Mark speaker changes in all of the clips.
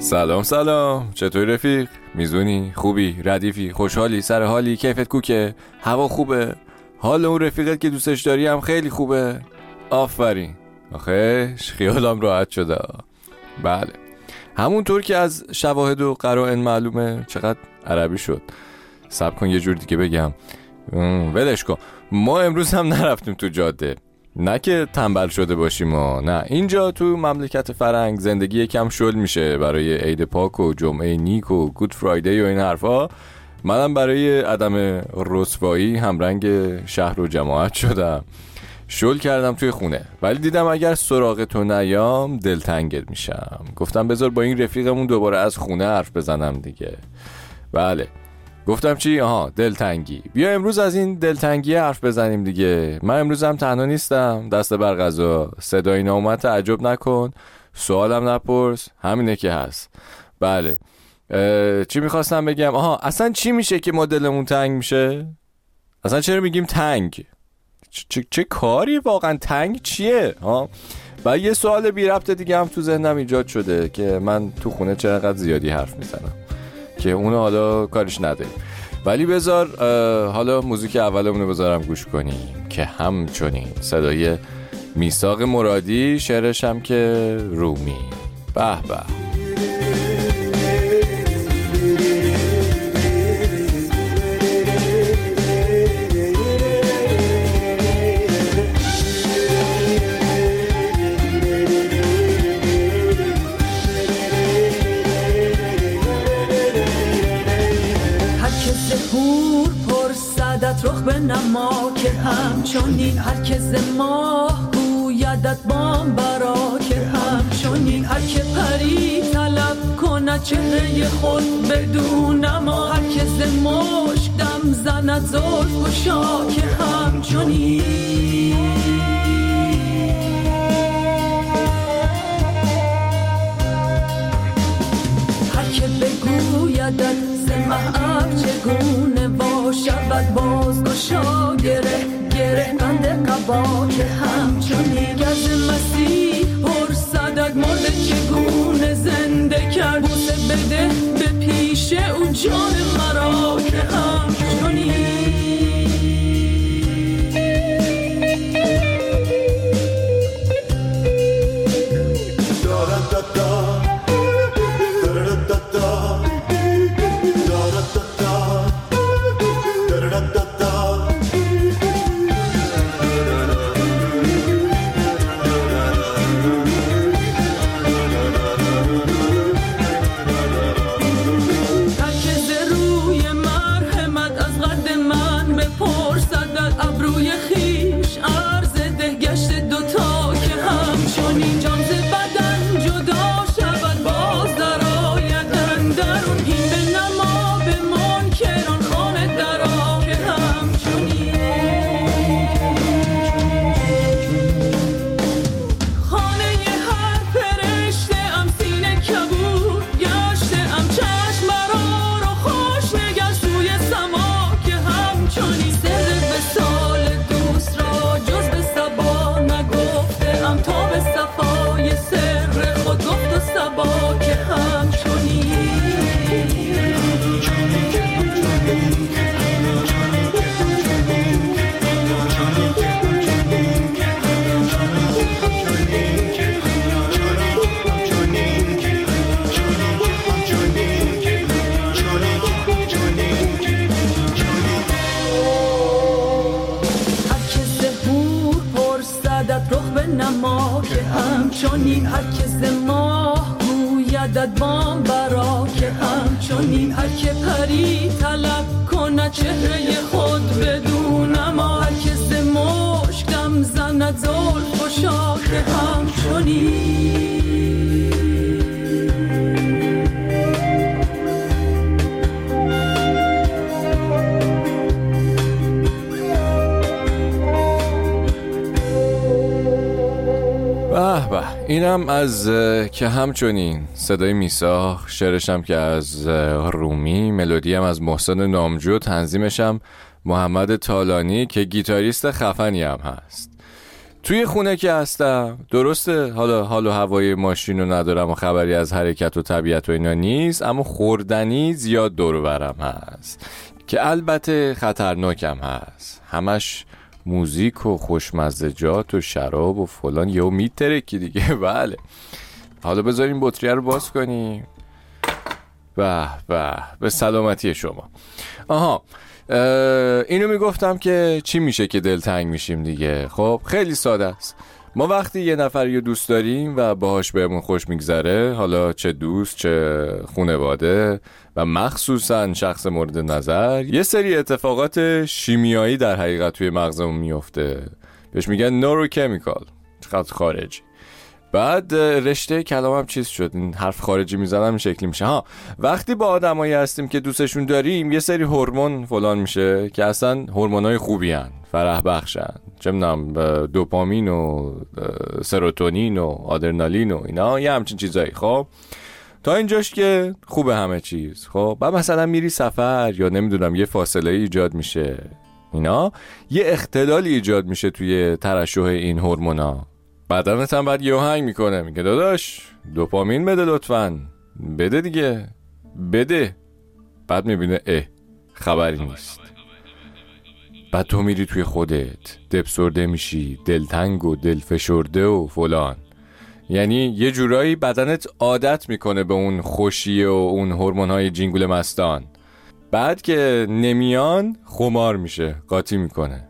Speaker 1: سلام سلام. چطوری رفیق؟ میزونی؟ خوبی؟ ردیفی؟ خوشحالی؟ سر حالی کیفت کوکه؟ هوا خوبه؟ حال اون رفیقت که دوستش داری هم خیلی خوبه. آفرین. آخش خیالم راحت شده. بله. همونطور که از شواهد و قرائن معلومه چقدر عربی شد. سب کن یه جور دیگه بگم. ولش کن. ما امروز هم نرفتیم تو جاده. نه که تنبل شده باشیم و نه. اینجا تو مملکت فرنگ زندگی یکم شل میشه. برای عید پاک و جمعه نیک و گود فرایدی و این حرفا. منم برای عدم رسوایی همرنگ شهر و جماعت شدم. شل کردم توی خونه. ولی دیدم اگر سراغ تو نیام دلتنگت میشم. گفتم بذار با این رفیقمون دوباره از خونه حرف بزنم دیگه. بله. گفتم چی؟ آها دلتنگی. بیا امروز از این دلتنگی حرف بزنیم دیگه. من امروز هم تنها نیستم. دست بر غذا. صدای نامت تعجب نکن. سوالم نپرس. همینه که هست. بله. چی می‌خواستم بگم؟ آها اصلا چی میشه که ما دلمون تنگ میشه؟ اصلا چرا میگیم تنگ؟ چه, چه کاری واقعا؟ تنگ چیه؟ ها؟ و یه سوال بی ربط دیگه هم تو ذهنم ایجاد شده که من تو خونه چقدر زیادی حرف می‌زنم. که اونو حالا کارش نداریم. ولی بذار حالا موزیک اولمونو بذارم گوش کنیم که همچنین صدای میساق مرادی شعرش هم که رومی. به به.
Speaker 2: نما که همچنین هر که ماه گویدت بام برا که همچنین هر که پری طلب کنه چهره خود بدون ما هر که مشک دم زند زلف و شا که همچنین که بگویدت ز چگونه باشد باز گشا گره گره بند قبا که همچون گز مسیح پر صدق مرد چگونه زنده کرد بوسه بده به پیش او جان مرا که همچونی هر که ماه گویدت بام برا که همچنین هر که پری طلب کنه چهره خود بدون ما هر که مشکم زند زلف و شاخ همچنین.
Speaker 1: اینم از که همچنین صدای میساخ شعرشم که از رومی هم از محسن نامجو تنظیمشم محمد تالانی که گیتاریست خفنی هم هست. توی خونه که هستم درسته حالا حال و هوای ماشین رو ندارم و خبری از حرکت و طبیعت و اینا نیست اما خوردنی زیاد دور برم هست که البته خطرناکم هست. همش موزیک و خوشمزجات و شراب و فلان. یهو میترکی دیگه. بله. حالا بذاریم بطریه رو باز کنیم به به به سلامتی شما. آها. اینو می‌گفتم که چی میشه که دلتنگ میشیم دیگه. خب خیلی ساده است. ما وقتی یه نفر رو دوست داریم و باهاش بهمون خوش میگذره حالا چه دوست چه خونواده و مخصوصا شخص مورد نظر یه سری اتفاقات شیمیایی در حقیقت توی مغزمون میفته بهش میگن نوروکمیکال خط خارجی. بعد رشته کلامم چیز شد. این حرف خارجی می‌زنم این شکلی میشه. ها وقتی با آدمایی هستیم که دوستشون داریم یه سری هورمون فلان میشه که اصلا هورمونای خوبی هن فرح بخشن. چه دوپامین و سروتونین و آدرنالین و اینا یه همچین چیزایی. خب تا اینجاش که خوبه همه چیز. خب بعد مثلا میری سفر یا نمی‌دونم یه فاصله ایجاد میشه. اینا یه اختلالی ایجاد میشه توی ترشح این هورمونا. بدنت هم بعد یه می‌کنه. میگه داداش دوپامین بده لطفا. بده دیگه. بده. بعد می‌بینه اه خبری نیست. بعد تو میری توی خودت. دبسرده میشی دلتنگ و دلفشرده و فلان. یعنی یه جورایی بدنت عادت می‌کنه به اون خوشی و اون هورمون های جینگول مستان. بعد که نمیان خمار میشه. قاطی می‌کنه.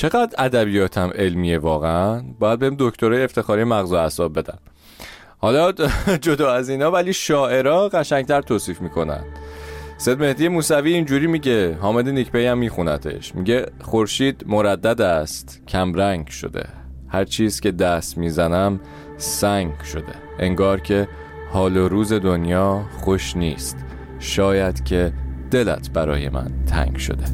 Speaker 1: چقدر ادبیاتم علمیه واقعا؟ باید بهم دکترای افتخاری مغز و اعصاب بدم حالا جدا از اینا ولی شاعرها قشنگتر توصیف می‌کنن. سید مهدی موسوی اینجوری میگه حامد نیکپی هم میخونتش. میگه خورشید مردد است کمرنگ شده. هر چیز که دست می‌زنم سنگ شده. انگار که حال و روز دنیا خوش نیست. شاید که دلت برای من تنگ شده.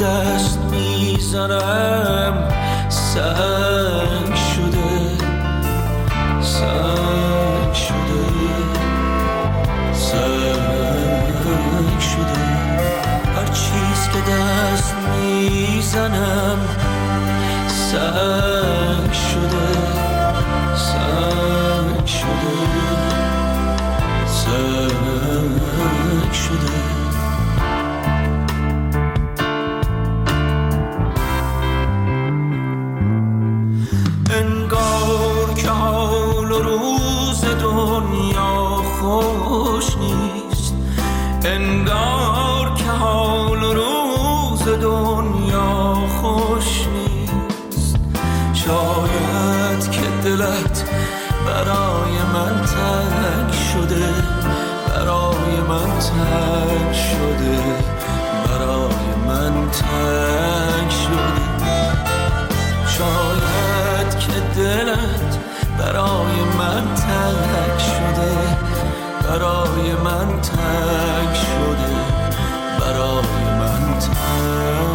Speaker 3: دست می‌زنم. سنگ شده. سنگ شده. سنگ شده. هر چیز که دست می‌زنم. سنگ خوش نیست. انگار که حال روز دنیا خوش نیست. شاید که دلت برای من تنگ شده. برای من تنگ برای من تنگ شده برای من تنگ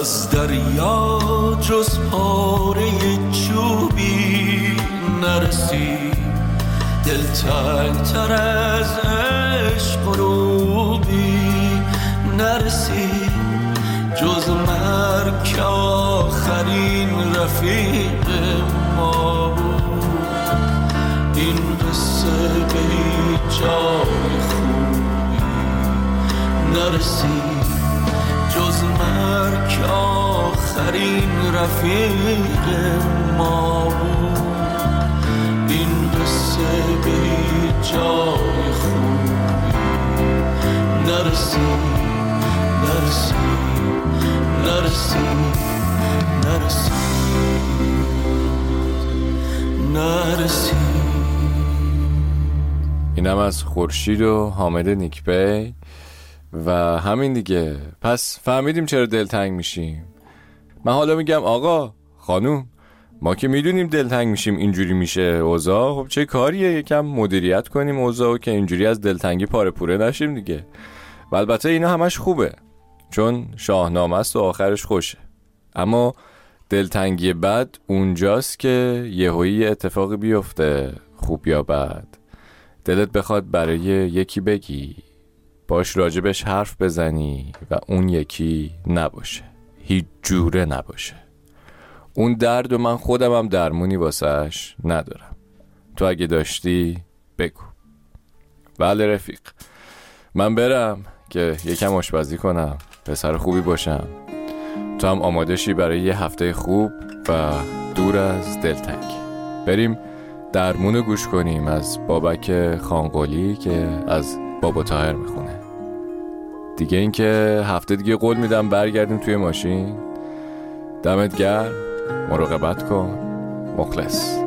Speaker 3: از دریا جز پاره چوبی نرسید دل تر از عشق روبی نرسید جز مرگ آخرین رفیق ما بود. این قصه به جای خوبی نرسید جز مرگ آخرین رفیق ما بود. این قصه به جای خوبی. نرسید نرسید نرسید نرسید
Speaker 1: اینم از خورشید و حامد نیکبی. و همین دیگه. پس فهمیدیم چرا دلتنگ میشیم. من حالا میگم آقا خانوم ما که می‌دونیم دلتنگ میشیم اینجوری میشه اوضاع. خب چه کاریه؟ یکم مدیریت کنیم اوضاع که اینجوری از دلتنگی پاره پوره نشیم دیگه. و البته اینا همش خوبه چون شاهنامه است و آخرش خوشه. اما دلتنگی بد اونجاست که یهویی اتفاقی بیفته خوب یا بد. دلت بخواد برای یکی بگی. باش راجبش حرف بزنی و اون یکی نباشه. هیچ جوره نباشه. اون درد و من خودم هم درمونی واسهش ندارم. تو اگه داشتی بگو. بله رفیق. من برم که یکم آشپزی کنم پسر خوبی باشم. تو هم آماده شی برای یه هفته خوب و دور از دلتنگ. بریم درمون گوش کنیم از بابک خانقولی که از بابا تاهر می‌خونه. دیگه اینکه هفته دیگه قول میدم برگردیم توی ماشین. دمت گرم. مراقبت کن. مخلص.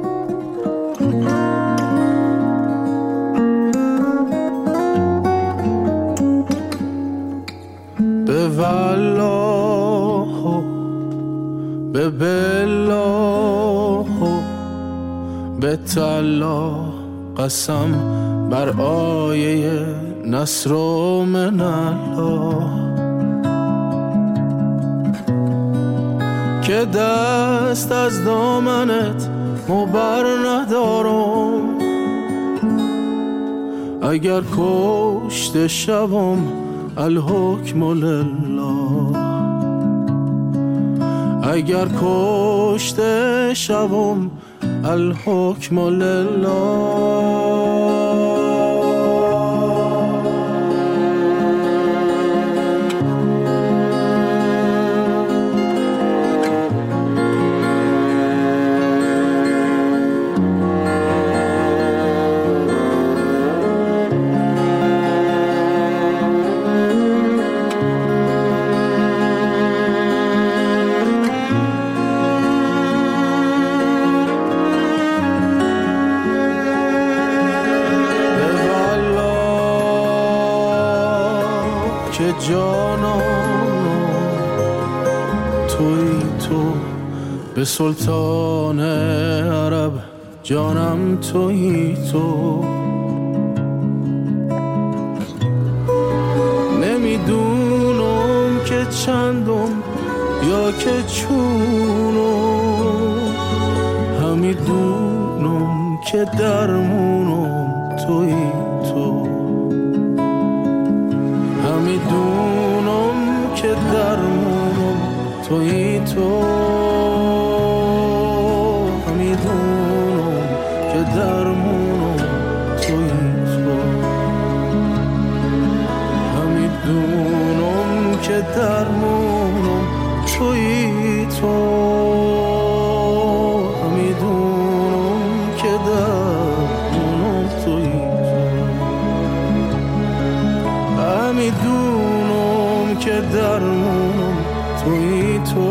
Speaker 4: به والله به بالله به تلا قسم بر آیه نصر من الله که دست از دامنت مبر ندارم. اگر کشت شوم الحکم لله. اگر کشت شوم الحکم لله. توی تو به سلطان عرب جانم توی تو. نمی‌دونم که چندم یا که چونم. همیدونم که درمونم توی تو. همیدونم که درمونم توی تو. همیدونم که درمونم توی تو. همیدونم که درمونم توی تو. همیدونم که درمونم توی تو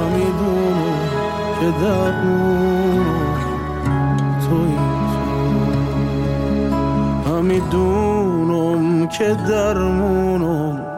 Speaker 4: همیدونم که که درمونم توی تو همیدونم که درمونم